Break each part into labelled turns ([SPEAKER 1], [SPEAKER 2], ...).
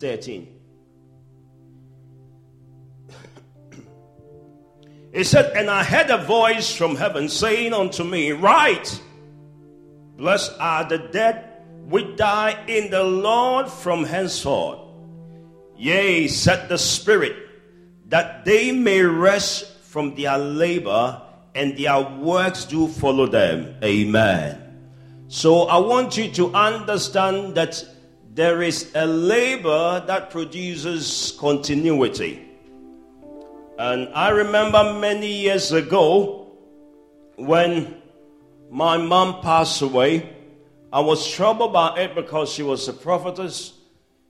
[SPEAKER 1] 13. He said, And I heard a voice from heaven saying unto me, Write, blessed are the dead which die in the Lord from henceforth. Yea, said the Spirit, that they may rest from their labor and their works do follow them. Amen. So I want you to understand that there is a labor that produces continuity. And I remember many years ago when my mom passed away, I was troubled by it because she was a prophetess.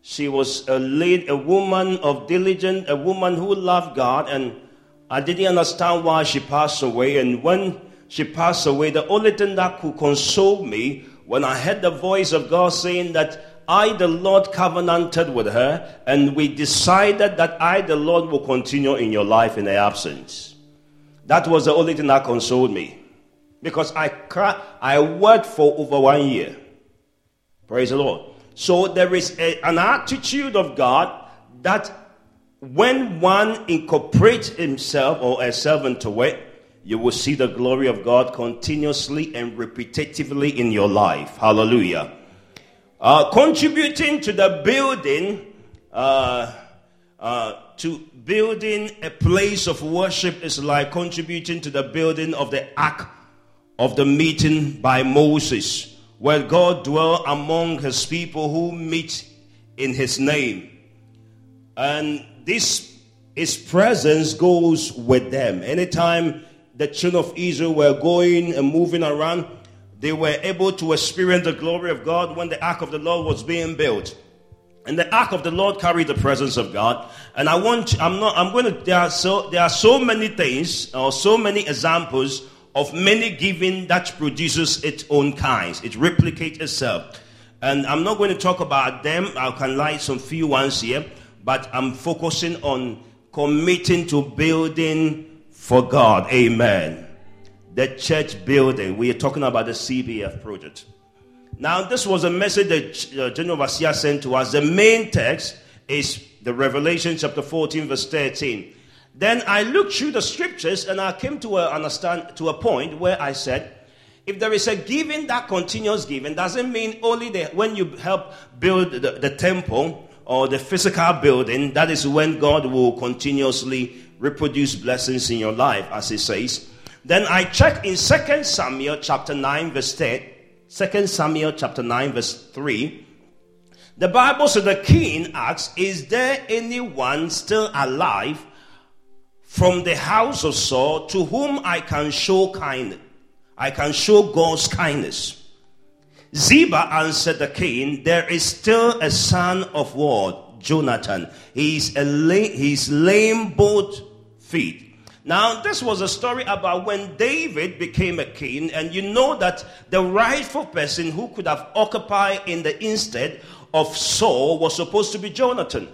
[SPEAKER 1] She was a lead, a woman of diligence, a woman who loved God, and I didn't understand why she passed away. And when she passed away, the only thing that could console me when I heard the voice of God saying that I, the Lord, covenanted with her, and we decided that I, the Lord, will continue in your life in her absence. That was the only thing that consoled me. Because I, I worked for over one year. Praise the Lord. So there is a, an attitude of God that when one incorporates himself or herself into it, you will see the glory of God continuously and repetitively in your life. Hallelujah. Uh, contributing to the building, uh, uh, to building a place of worship is like contributing to the building of the ark of the meeting by Moses, where God dwell among his people who meet in his name. And this his presence goes with them. Anytime the children of Israel were going and moving around, they were able to experience the glory of God when the ark of the Lord was being built. And the ark of the Lord carried the presence of God. And I want, I'm not, I'm going to, there are so, there are so many things or so many examples of many giving that produces its own kinds. It replicates itself. And I'm not going to talk about them. I can light some few ones here, but I'm focusing on committing to building for God. Amen the church building. We are talking about the CBF project. Now, this was a message that uh, General Overseer sent to us. The main text is the Revelation chapter 14, verse 13. Then I looked through the scriptures and I came to a, understand, to a point where I said, if there is a giving that continuous giving, doesn't mean only the, when you help build the, the temple or the physical building, that is when God will continuously reproduce blessings in your life, as He says. Then I check in 2 Samuel chapter 9, verse 10. 2 Samuel chapter 9, verse 3. The Bible says the king asks, Is there anyone still alive from the house of Saul to whom I can show kindness? I can show God's kindness. Ziba answered the king, There is still a son of what? Jonathan. He's, a lame, he's lame both feet. Now, this was a story about when David became a king, and you know that the rightful person who could have occupied in the instead of Saul was supposed to be Jonathan.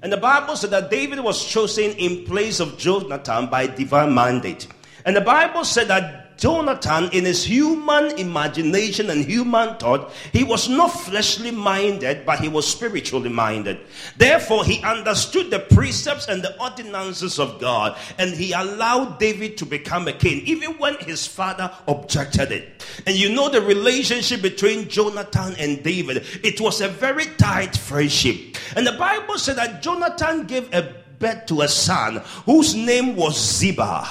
[SPEAKER 1] And the Bible said that David was chosen in place of Jonathan by divine mandate. And the Bible said that Jonathan, in his human imagination and human thought, he was not fleshly minded, but he was spiritually minded. Therefore, he understood the precepts and the ordinances of God, and he allowed David to become a king, even when his father objected it. And you know the relationship between Jonathan and David, it was a very tight friendship. And the Bible said that Jonathan gave a birth to a son whose name was Ziba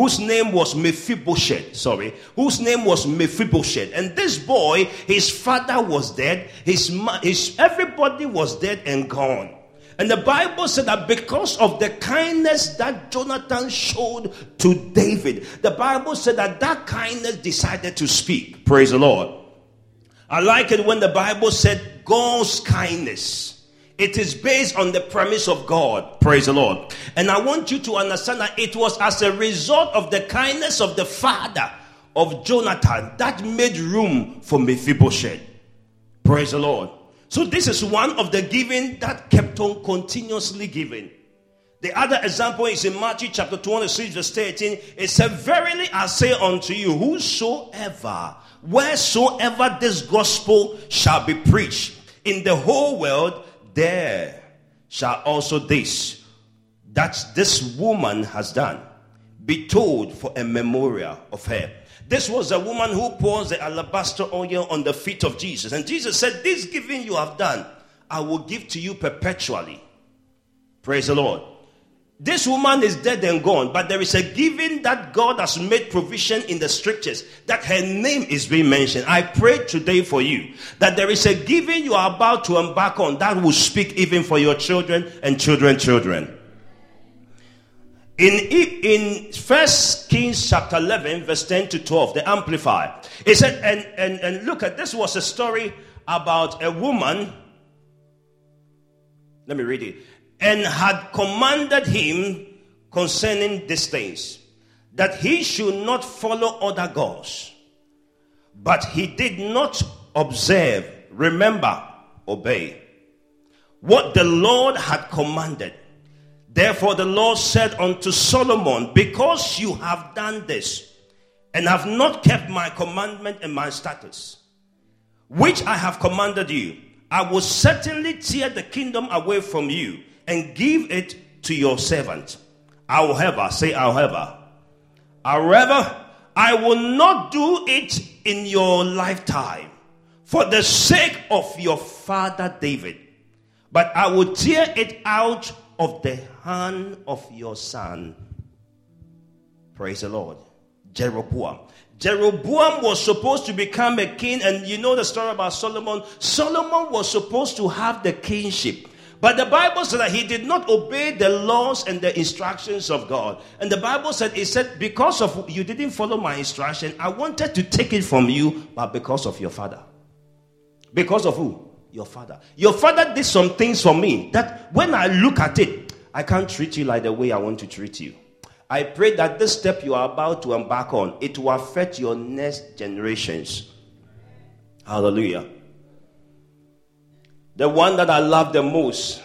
[SPEAKER 1] whose name was Mephibosheth, sorry, whose name was Mephibosheth. And this boy, his father was dead, his, his everybody was dead and gone. And the Bible said that because of the kindness that Jonathan showed to David, the Bible said that that kindness decided to speak. Praise the Lord. I like it when the Bible said God's kindness. It is based on the premise of God. Praise the Lord. And I want you to understand that it was as a result of the kindness of the father of Jonathan that made room for Mephibosheth. Praise the Lord. So, this is one of the giving that kept on continuously giving. The other example is in Matthew chapter 26, verse 13. It said, Verily I say unto you, whosoever, wheresoever this gospel shall be preached in the whole world, there shall also this that this woman has done be told for a memorial of her. This was a woman who pours the alabaster oil on the feet of Jesus. And Jesus said, This giving you have done, I will give to you perpetually. Praise the Lord. This woman is dead and gone, but there is a giving that God has made provision in the scriptures that her name is being mentioned. I pray today for you that there is a giving you are about to embark on that will speak even for your children and children, children. In, in First Kings chapter 11, verse 10 to 12, the Amplified, it said, and, and, and look at this was a story about a woman. Let me read it and had commanded him concerning these things, that he should not follow other gods. But he did not observe, remember, obey what the Lord had commanded. Therefore, the Lord said unto Solomon, Because you have done this, and have not kept my commandment and my statutes, which I have commanded you, I will certainly tear the kingdom away from you and give it to your servant. However, say, however, however, I will not do it in your lifetime for the sake of your father David, but I will tear it out of the hand of your son. Praise the Lord. Jeroboam. Jeroboam was supposed to become a king, and you know the story about Solomon. Solomon was supposed to have the kingship. But the Bible said that he did not obey the laws and the instructions of God. And the Bible said, it said, because of you didn't follow my instruction, I wanted to take it from you, but because of your father. Because of who? Your father. Your father did some things for me that when I look at it, I can't treat you like the way I want to treat you. I pray that this step you are about to embark on, it will affect your next generations. Hallelujah. The one that I love the most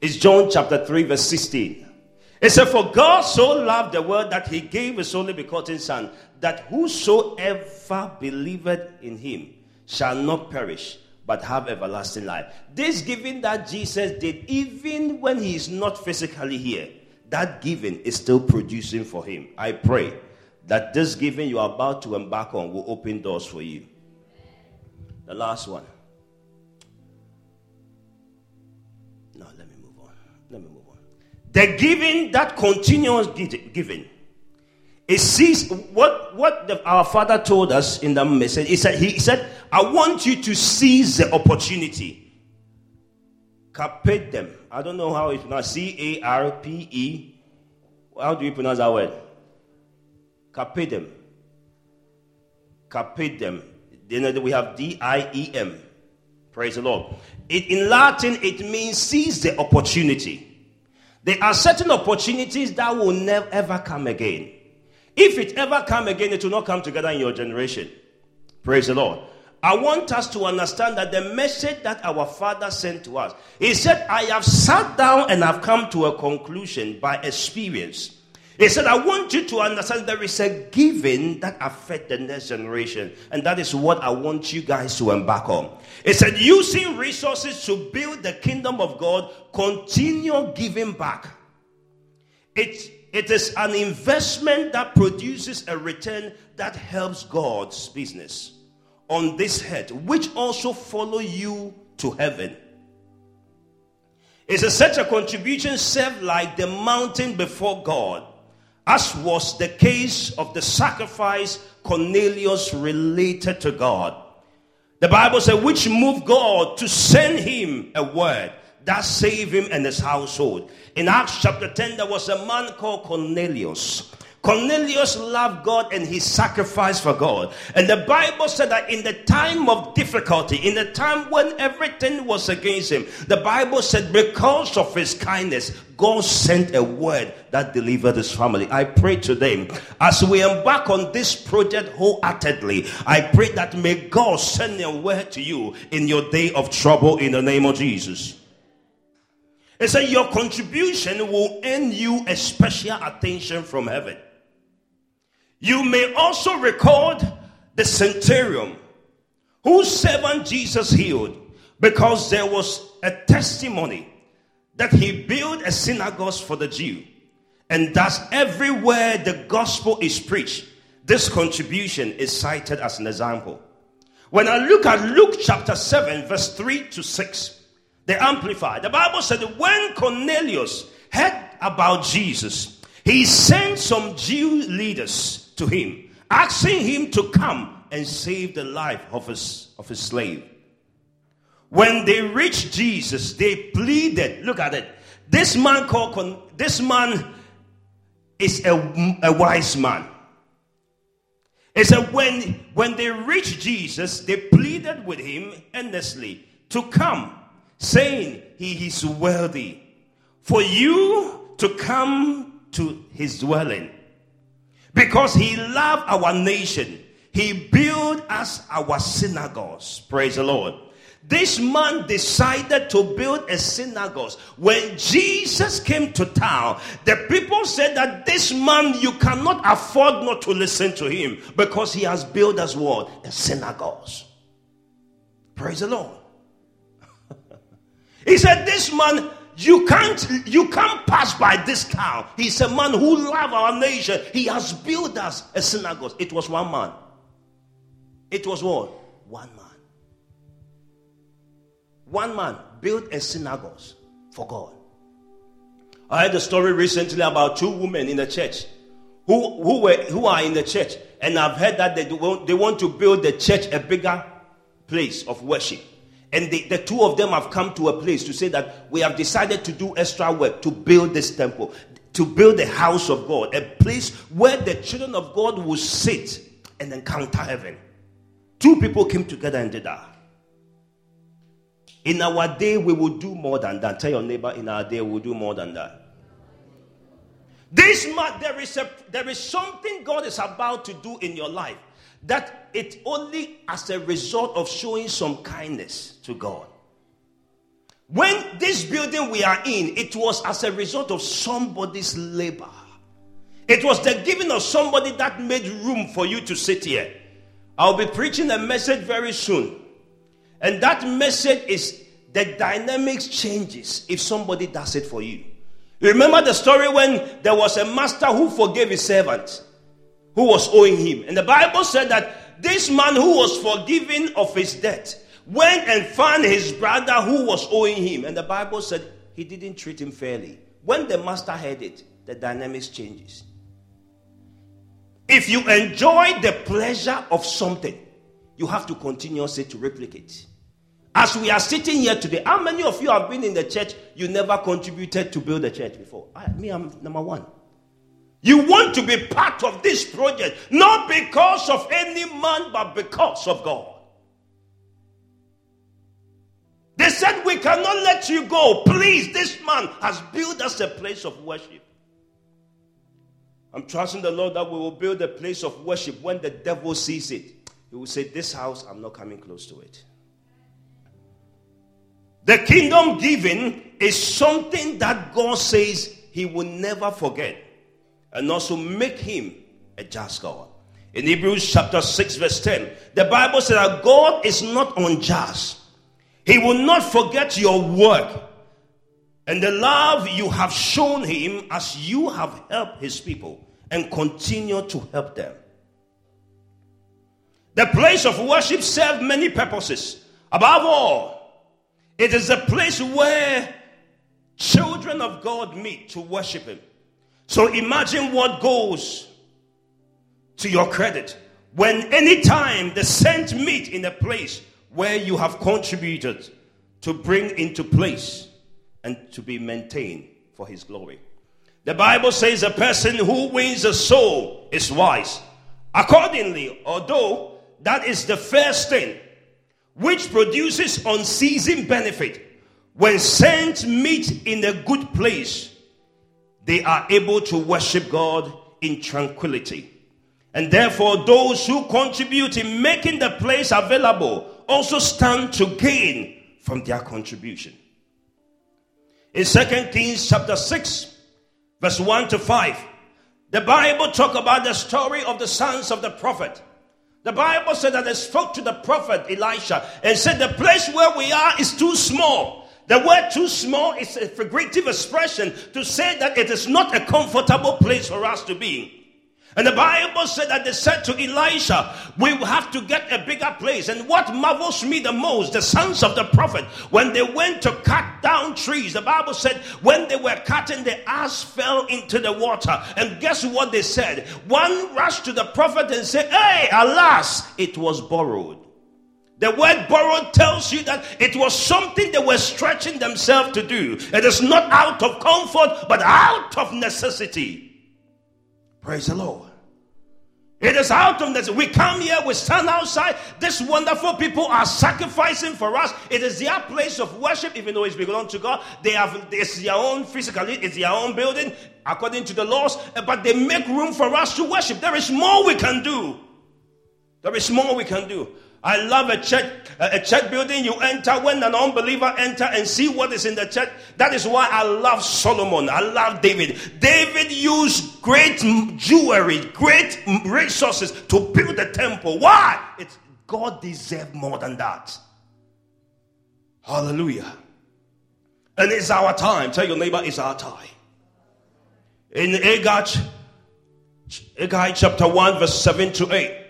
[SPEAKER 1] is John chapter 3, verse 16. It said, For God so loved the world that he gave his only begotten Son, that whosoever believeth in him shall not perish, but have everlasting life. This giving that Jesus did, even when he is not physically here, that giving is still producing for him. I pray that this giving you are about to embark on will open doors for you. The last one. The giving that continuous giving. It sees what what the, our father told us in the message. He said, he said, I want you to seize the opportunity. Carpe them. I don't know how it's pronounced. C A R P E. How do you pronounce that word? Carpe them. Carpe them. Then we have D I E M. Praise the Lord. It, in Latin, it means seize the opportunity. There are certain opportunities that will never ever come again. If it ever come again, it will not come together in your generation. Praise the Lord. I want us to understand that the message that our father sent to us, he said, I have sat down and I've come to a conclusion by experience he said, I want you to understand there is a giving that affect the next generation. And that is what I want you guys to embark on. He said, using resources to build the kingdom of God, continue giving back. It, it is an investment that produces a return that helps God's business on this head, which also follow you to heaven. It's a, such a contribution served like the mountain before God as was the case of the sacrifice Cornelius related to God. The Bible said, which moved God to send him a word that saved him and his household. In Acts chapter 10, there was a man called Cornelius. Cornelius loved God and he sacrificed for God. And the Bible said that in the time of difficulty, in the time when everything was against him, the Bible said because of his kindness, God sent a word that delivered his family. I pray today, as we embark on this project wholeheartedly, I pray that may God send a word to you in your day of trouble in the name of Jesus. It said your contribution will earn you a special attention from heaven. You may also record the centurion whose servant Jesus healed. because there was a testimony that he built a synagogue for the Jew. And thus, everywhere the gospel is preached, this contribution is cited as an example. When I look at Luke chapter 7, verse 3 to 6, the Amplified, the Bible said that when Cornelius heard about Jesus, he sent some Jew leaders to him, asking him to come and save the life of his, of his slave. When they reached Jesus, they pleaded. Look at it. This man called this man is a, a wise man. It said when when they reached Jesus, they pleaded with him earnestly to come, saying he is worthy for you to come to his dwelling. Because he loved our nation, he built us our synagogues. Praise the Lord. This man decided to build a synagogue. When Jesus came to town, the people said that this man, you cannot afford not to listen to him because he has built us what? A synagogue. Praise the Lord. he said, This man, you can't you can't pass by this town. He's a man who loves our nation. He has built us a synagogue. It was one man. It was what? One man. One man built a synagogue for God. I heard a story recently about two women in the church who, who, were, who are in the church, and I've heard that they, want, they want to build the church a bigger place of worship. And the, the two of them have come to a place to say that we have decided to do extra work to build this temple, to build the house of God, a place where the children of God will sit and encounter heaven. Two people came together and did that. In our day, we will do more than that. Tell your neighbor, in our day, we'll do more than that. This month, there is, a, there is something God is about to do in your life that it only as a result of showing some kindness to God. When this building we are in, it was as a result of somebody's labor. It was the giving of somebody that made room for you to sit here. I'll be preaching a message very soon and that message is the dynamics changes if somebody does it for you. You remember the story when there was a master who forgave his servant who was owing him. And the Bible said that this man who was forgiven of his debt went and found his brother who was owing him. And the Bible said he didn't treat him fairly. When the master heard it, the dynamics changes. If you enjoy the pleasure of something, you have to continuously to replicate. As we are sitting here today, how many of you have been in the church? You never contributed to build the church before. I, me, I'm number one. You want to be part of this project, not because of any man, but because of God. They said, We cannot let you go. Please, this man has built us a place of worship. I'm trusting the Lord that we will build a place of worship when the devil sees it. He will say, This house, I'm not coming close to it. The kingdom giving is something that God says He will never forget and also make Him a just God. In Hebrews chapter 6, verse 10, the Bible says that God is not unjust. He will not forget your work and the love you have shown Him as you have helped His people and continue to help them. The place of worship serves many purposes. Above all, it is a place where children of God meet to worship Him. So imagine what goes to your credit when anytime the saints meet in a place where you have contributed to bring into place and to be maintained for His glory. The Bible says a person who wins a soul is wise. Accordingly, although that is the first thing which produces unceasing benefit. When saints meet in a good place, they are able to worship God in tranquility. And therefore, those who contribute in making the place available also stand to gain from their contribution. In 2 Kings chapter 6, verse 1 to 5, the Bible talk about the story of the sons of the prophet The Bible said that they spoke to the prophet Elisha and said, The place where we are is too small. The word too small is a figurative expression to say that it is not a comfortable place for us to be. And the Bible said that they said to Elisha, We have to get a bigger place. And what marvels me the most, the sons of the prophet, when they went to cut down trees, the Bible said, when they were cutting, the ass fell into the water. And guess what they said? One rushed to the prophet and said, Hey, alas, it was borrowed. The word borrowed tells you that it was something they were stretching themselves to do. It is not out of comfort, but out of necessity. Praise the Lord. It is out of this. We come here, we stand outside. These wonderful people are sacrificing for us. It is their place of worship, even though it's belong to God. They have it's their own physically, it's their own building according to the laws, but they make room for us to worship. There is more we can do. There is more we can do. I love a church, a church building. You enter when an unbeliever enter and see what is in the church. That is why I love Solomon. I love David. David used great jewelry, great resources to build the temple. Why? It's God deserved more than that. Hallelujah. And it's our time. Tell your neighbor, it's our time. In Haggai, Haggai chapter 1, verse 7 to 8.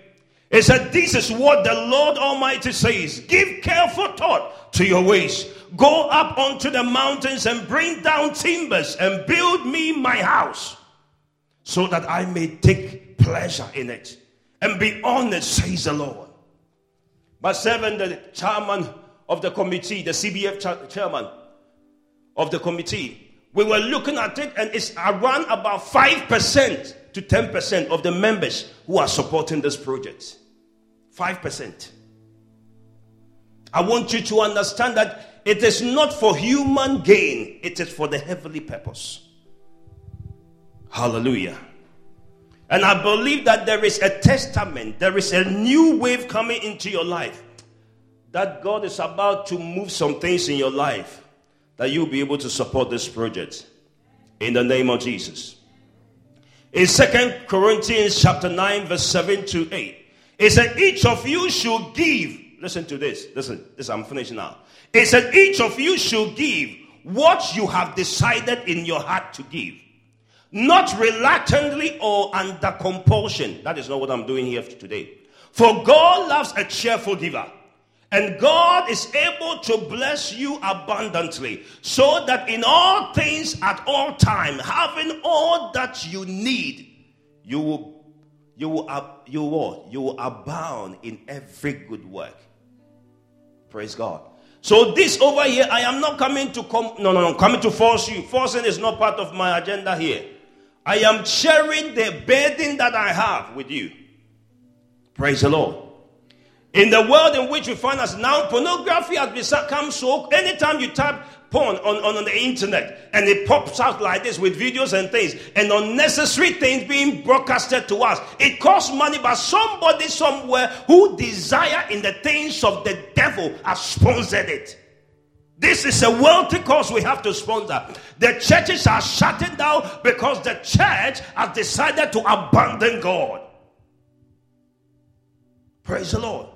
[SPEAKER 1] He said, This is what the Lord Almighty says. Give careful thought to your ways. Go up onto the mountains and bring down timbers and build me my house so that I may take pleasure in it and be honored, says the Lord. But seven, the chairman of the committee, the CBF chairman of the committee, we were looking at it and it's around about 5% to 10% of the members who are supporting this project. 5%. I want you to understand that it is not for human gain, it is for the heavenly purpose. Hallelujah. And I believe that there is a testament, there is a new wave coming into your life. That God is about to move some things in your life that you'll be able to support this project in the name of Jesus. In Second Corinthians chapter 9, verse 7 to 8, it said, each of you should give. Listen to this. Listen, this I'm finishing now. It said, each of you should give what you have decided in your heart to give. Not reluctantly or under compulsion. That is not what I'm doing here today. For God loves a cheerful giver. And God is able to bless you abundantly, so that in all things at all time, having all that you need, you will you will you will you will abound in every good work. Praise God. So this over here, I am not coming to come. No, no, no, coming to force you. Forcing is not part of my agenda here. I am sharing the burden that I have with you. Praise the Lord. In the world in which we find us now, pornography has become so. Anytime you type porn on, on, on, the internet and it pops out like this with videos and things and unnecessary things being broadcasted to us, it costs money, but somebody somewhere who desire in the things of the devil has sponsored it. This is a wealthy cause we have to sponsor. The churches are shutting down because the church has decided to abandon God. Praise the Lord.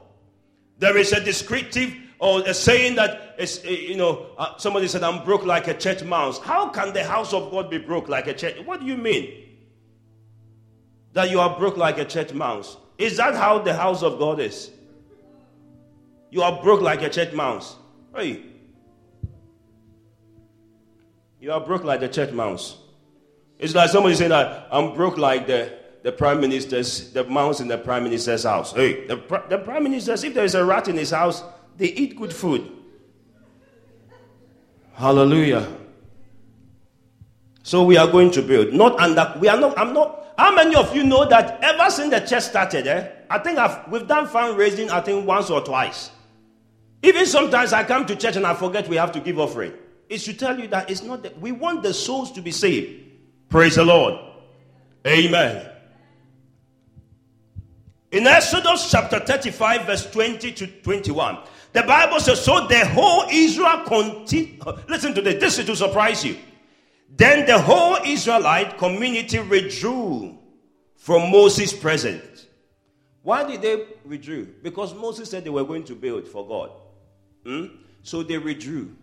[SPEAKER 1] There is a descriptive or a saying that is, eh, you know, uh, somebody said, I'm broke like a church mouse. How can the house of God be broke like a church? What do you mean? That you are broke like a church mouse. Is that how the house of God is? You are broke like a church mouse. Hey. You are broke like the church mouse. It's like somebody saying that I'm broke like the the prime minister's, the mouse in the prime minister's house. Hey, the, the prime minister, if there is a rat in his house, they eat good food. Hallelujah. So we are going to build. Not under, we are not, I'm not, how many of you know that ever since the church started, eh, I think I've, we've done fundraising, I think once or twice. Even sometimes I come to church and I forget we have to give offering. It should tell you that it's not that we want the souls to be saved. Praise the Lord. Amen. In Exodus chapter 35, verse 20 to 21, the Bible says, So the whole Israel continued. Listen to this, this is to surprise you. Then the whole Israelite community withdrew from Moses' presence. Why did they withdraw? Because Moses said they were going to build for God. Hmm? So they withdrew.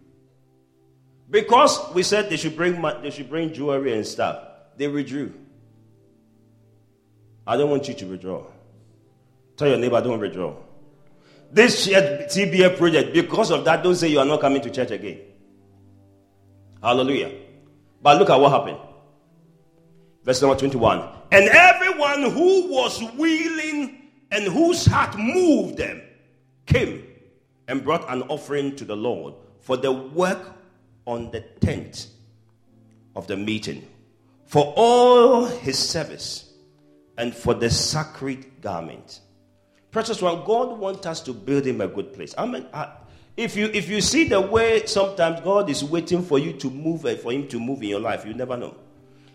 [SPEAKER 1] Because we said they should bring they should bring jewelry and stuff, they withdrew. I don't want you to withdraw. Tell your neighbor, don't withdraw. This shared CBF project, because of that, don't say you are not coming to church again. Hallelujah. But look at what happened. Verse number 21. And everyone who was willing and whose heart moved them came and brought an offering to the Lord for the work on the tent of the meeting, for all his service, and for the sacred garment. Precious one, God wants us to build him a good place. I mean, I, if you if you see the way sometimes God is waiting for you to move, uh, for Him to move in your life, you never know.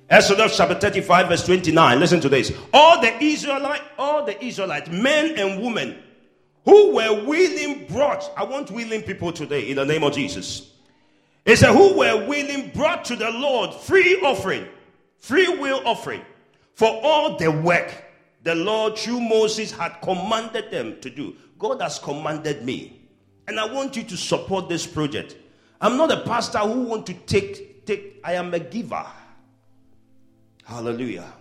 [SPEAKER 1] Exodus chapter 35, verse 29. Listen to this. All the Israelite, all the Israelite men and women who were willing brought. I want willing people today in the name of Jesus. It said, who were willing brought to the Lord free offering, free will offering for all the work the Lord through Moses had commanded them to do. God has commanded me. And I want you to support this project. I'm not a pastor who want to take take I am a giver. Hallelujah.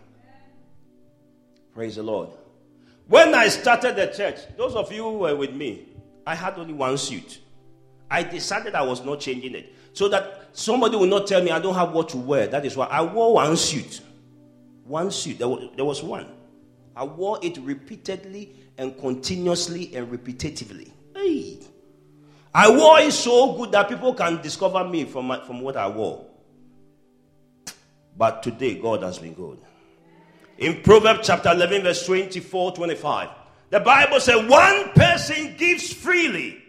[SPEAKER 1] Praise the Lord. When I started the church, those of you who were with me, I had only one suit. I decided I was not changing it. So that somebody will not tell me I don't have what to wear. That is why I wore one suit. One suit. There was, there was one. I wore it repeatedly and continuously and repetitively. Hey. I wore it so good that people can discover me from, my, from what I wore. But today, God has been good. In Proverbs chapter 11, verse 24 25, the Bible says, One person gives freely,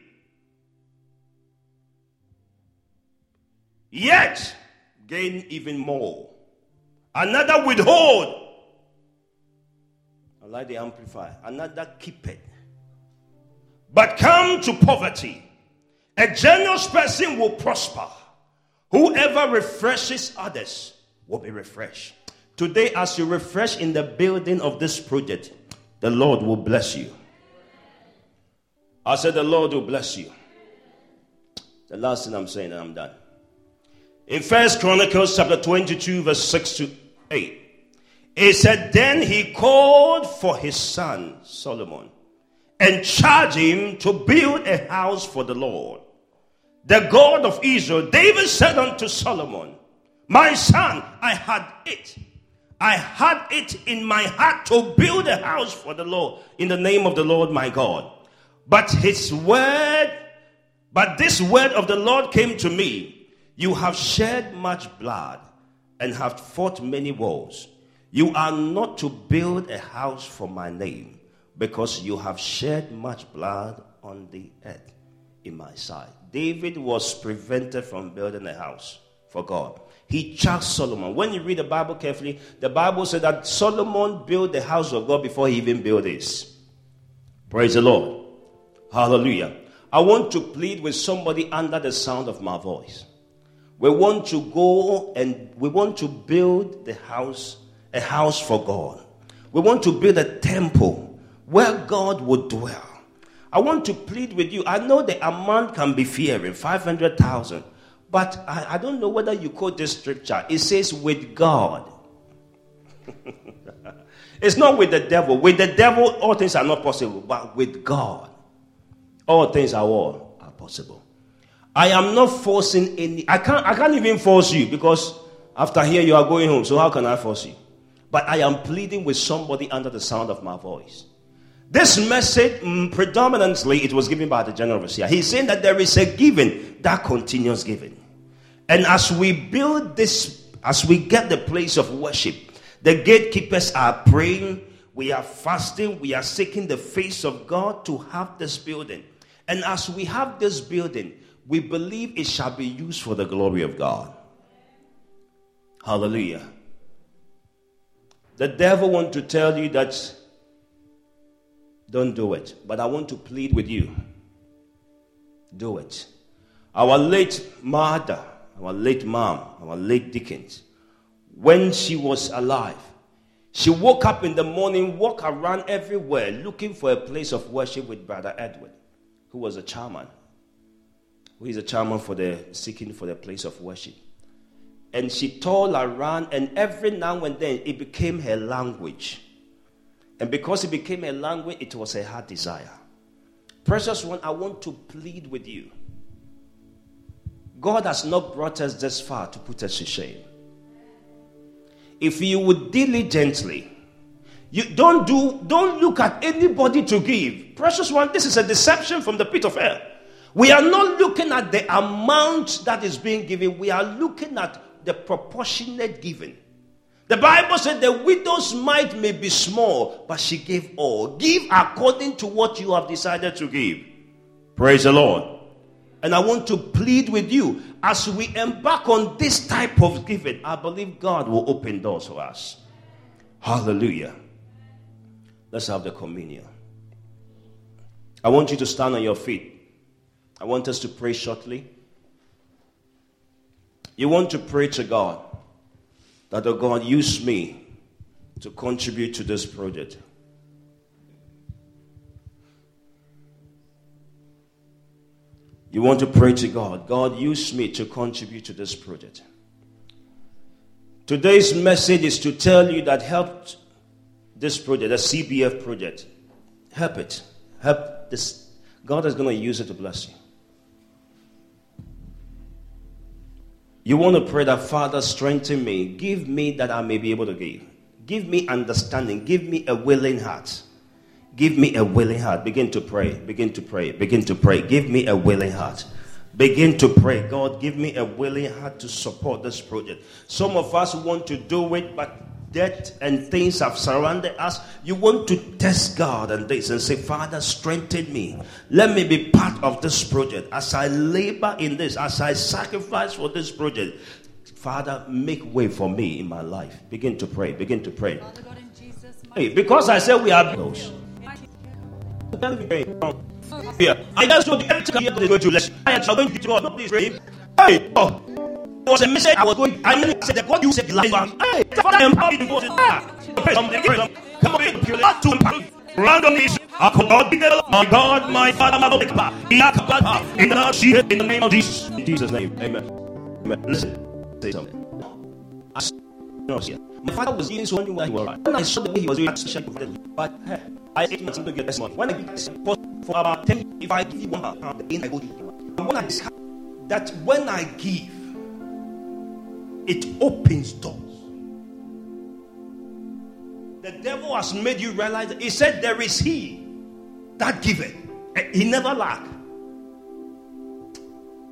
[SPEAKER 1] yet gain even more. Another withhold I like the amplifier. Another keep it. But come to poverty. A generous person will prosper. Whoever refreshes others will be refreshed. Today, as you refresh in the building of this project, the Lord will bless you. I said, The Lord will bless you. The last thing I'm saying, and I'm done. In First Chronicles chapter 22, verse 6 to 8. He said, Then he called for his son Solomon and charged him to build a house for the Lord, the God of Israel. David said unto Solomon, My son, I had it. I had it in my heart to build a house for the Lord in the name of the Lord my God. But his word, but this word of the Lord came to me. You have shed much blood and have fought many wars. You are not to build a house for my name because you have shed much blood on the earth in my sight. David was prevented from building a house for God. He charged Solomon. When you read the Bible carefully, the Bible said that Solomon built the house of God before he even built this. Praise the Lord. Hallelujah. I want to plead with somebody under the sound of my voice. We want to go and we want to build the house a house for God. We want to build a temple where God would dwell. I want to plead with you. I know the amount can be fearing 500,000, but I, I don't know whether you quote this scripture. It says, with God. it's not with the devil. With the devil, all things are not possible, but with God, all things are all are possible. I am not forcing any. I can't. I can't even force you because after here you are going home. So how can I force you? But I am pleading with somebody under the sound of my voice. This message, mm, predominantly, it was given by the general overseer. He's saying that there is a giving that continues giving. And as we build this, as we get the place of worship, the gatekeepers are praying, we are fasting, we are seeking the face of God to have this building. And as we have this building, we believe it shall be used for the glory of God. Hallelujah. The devil want to tell you that don't do it. But I want to plead with you. Do it. Our late mother, our late mom, our late Deaconess, when she was alive, She woke up in the morning, walked around everywhere looking for a place of worship with Brother Edward, who was a chairman. Who is a chairman for the seeking for the place of worship. And she told around, and every now and then it became her language. And because it became a language, it was a heart desire. Precious one, I want to plead with you. God has not brought us this far to put us to shame if you would diligently you don't do don't look at anybody to give precious one this is a deception from the pit of hell we are not looking at the amount that is being given we are looking at the proportionate giving the bible said the widow's mite may be small but she gave all give according to what you have decided to give praise the lord and I want to plead with you as we embark on this type of giving, I believe God will open doors for us. Hallelujah. Let's have the communion. I want you to stand on your feet. I want us to pray shortly. You want to pray to God that, oh God, use me to contribute to this project. You want to pray to God. God, use me to contribute to this project. Today's message is to tell you that help this project, the CBF project, help it. Help this. God is going to use it to bless you. You want to pray that, Father, strengthen me. Give me that I may be able to give. Give me understanding. Give me a willing heart. Give me a willing heart. Begin to pray. Begin to pray. Begin to pray. Give me a willing heart. Begin to pray. God, give me a willing heart to support this project. Some of us want to do it, but death and things have surrounded us. You want to test God and this and say, Father, strengthen me. Let me be part of this project. As I labor in this, as I sacrifice for this project, Father, make way for me in my life. Begin to pray. Begin to pray. Hey, because I said we are those. I just told you every time you go to I am going to God, not this dream. Hey, oh. Was a message I was going I mean, said that God you said the life. Hey, Father, empower me to Come on, you not to empower. Random is I could not be there. My God, my Father, my Lord, in the in the name of Jesus. In Jesus' name, amen. Amen. Listen, say something. I no, My father was doing something while he was When I saw the way he was doing, I but hey, I ate nothing to get this money. When I get this for about 10, if I give you one pound, the I go to you. And when I discover that when I give, it opens doors. The devil has made you realize he said, There is he that giveth. He never lack.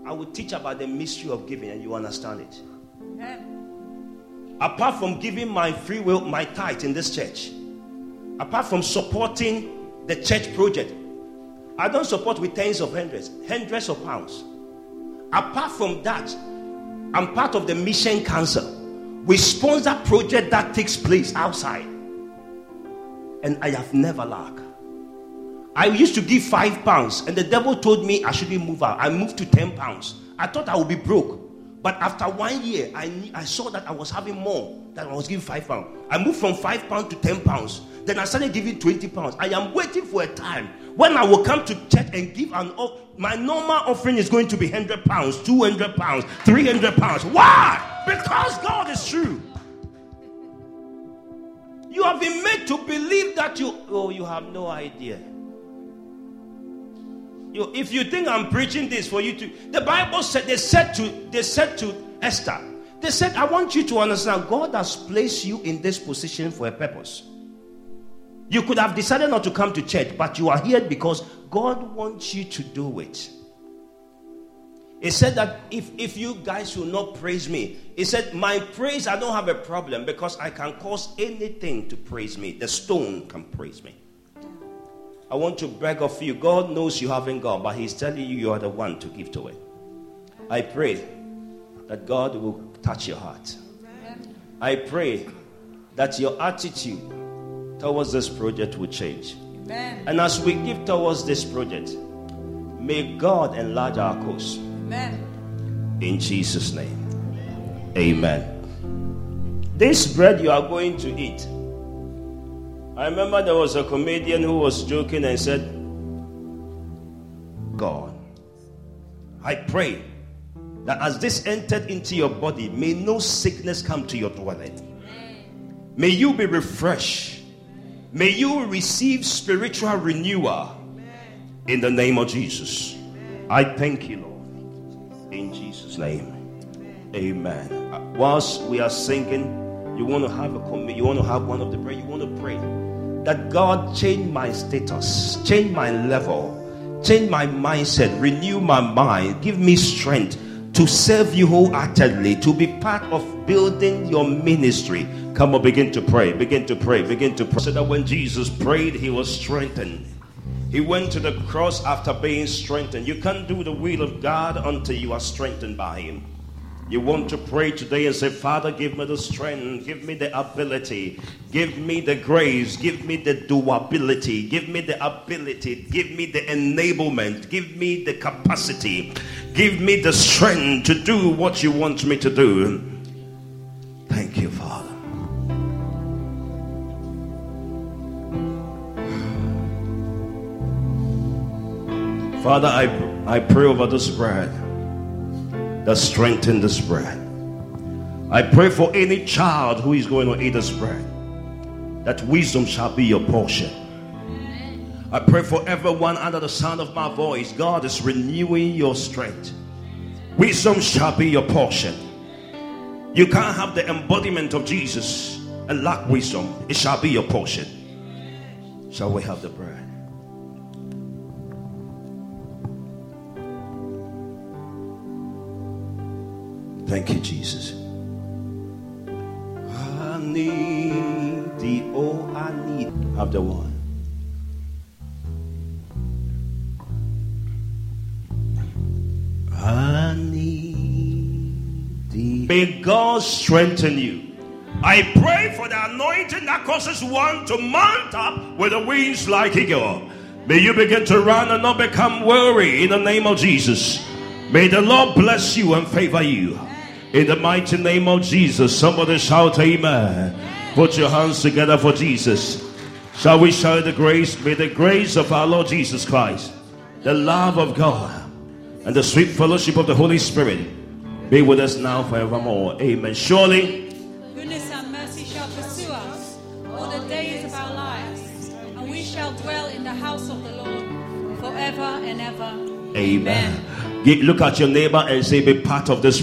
[SPEAKER 1] I will teach about the mystery of giving and you understand it. Apart from giving my free will, my tithe in this church, apart from supporting the church project, I don't support with tens of hundreds, hundreds of pounds. Apart from that, I'm part of the Mission Council. We sponsor project that takes place outside. And I have never lacked. I used to give five pounds, and the devil told me I shouldn't move out. I moved to ten pounds. I thought I would be broke. But after one year, I, I saw that I was having more than I was giving five pounds. I moved from five pounds to ten pounds. Then I started giving 20 pounds. I am waiting for a time when I will come to church and give an off. My normal offering is going to be 100 pounds, 200 pounds, 300 pounds. Why? Because God is true. You have been made to believe that you, oh, you have no idea. You, if you think I'm preaching this for you to, the Bible said they said to they said to Esther, they said, I want you to understand God has placed you in this position for a purpose. You could have decided not to come to church, but you are here because God wants you to do it. He said that if, if you guys will not praise me, he said, My praise, I don't have a problem because I can cause anything to praise me. The stone can praise me. I want to beg of you. God knows you haven't gone, but He's telling you you are the one to give to it. I pray that God will touch your heart. I pray that your attitude towards this project will change. Amen. And as we give towards this project, may God enlarge our course. Amen. In Jesus' name. Amen. This bread you are going to eat I remember there was a comedian who was joking and said, God, I pray that as this entered into your body, may no sickness come to your dwelling. May you be refreshed. May you receive spiritual renewal in the name of Jesus. I thank you, Lord. In Jesus' name. Amen. Whilst we are singing, you want to have a commit, you want to have one of the prayer, you want to pray that God change my status, change my level, change my mindset, renew my mind, give me strength to serve you wholeheartedly, to be part of building your ministry. Come on, begin to pray, begin to pray, begin to pray. So that when Jesus prayed, he was strengthened. He went to the cross after being strengthened. You can't do the will of God until you are strengthened by him. You want to pray today and say, Father, give me the strength, give me the ability, give me the grace, give me the doability, give me the ability, give me the enablement, give me the capacity, give me the strength to do what you want me to do. Thank you, Father. Father, I, I pray over this bread that strengthen this bread. I pray for any child who is going to eat this bread, that wisdom shall be your portion. I pray for everyone under the sound of my voice. God is renewing your strength. Wisdom shall be your portion. You can't have the embodiment of Jesus and lack wisdom. It shall be your portion. Shall we have the bread? Thank you, Jesus. I need the oh, I need. Have the one. May God strengthen you. I pray for the anointing that causes one to mount up with the wings like eagle. May you begin to run and not become weary in the name of Jesus. May the Lord bless you and favor you. In the mighty name of Jesus, somebody shout amen. Put your hands together for Jesus. Shall we shout the grace? May the grace of our Lord Jesus Christ, the love of God, and the sweet fellowship of the Holy Spirit be with us now forevermore. Amen. Surely,
[SPEAKER 2] goodness and mercy shall pursue us all the days of our lives, and we shall dwell in the house of the Lord forever and ever.
[SPEAKER 1] Amen. Amen. Look at your neighbor and say, Be part of this.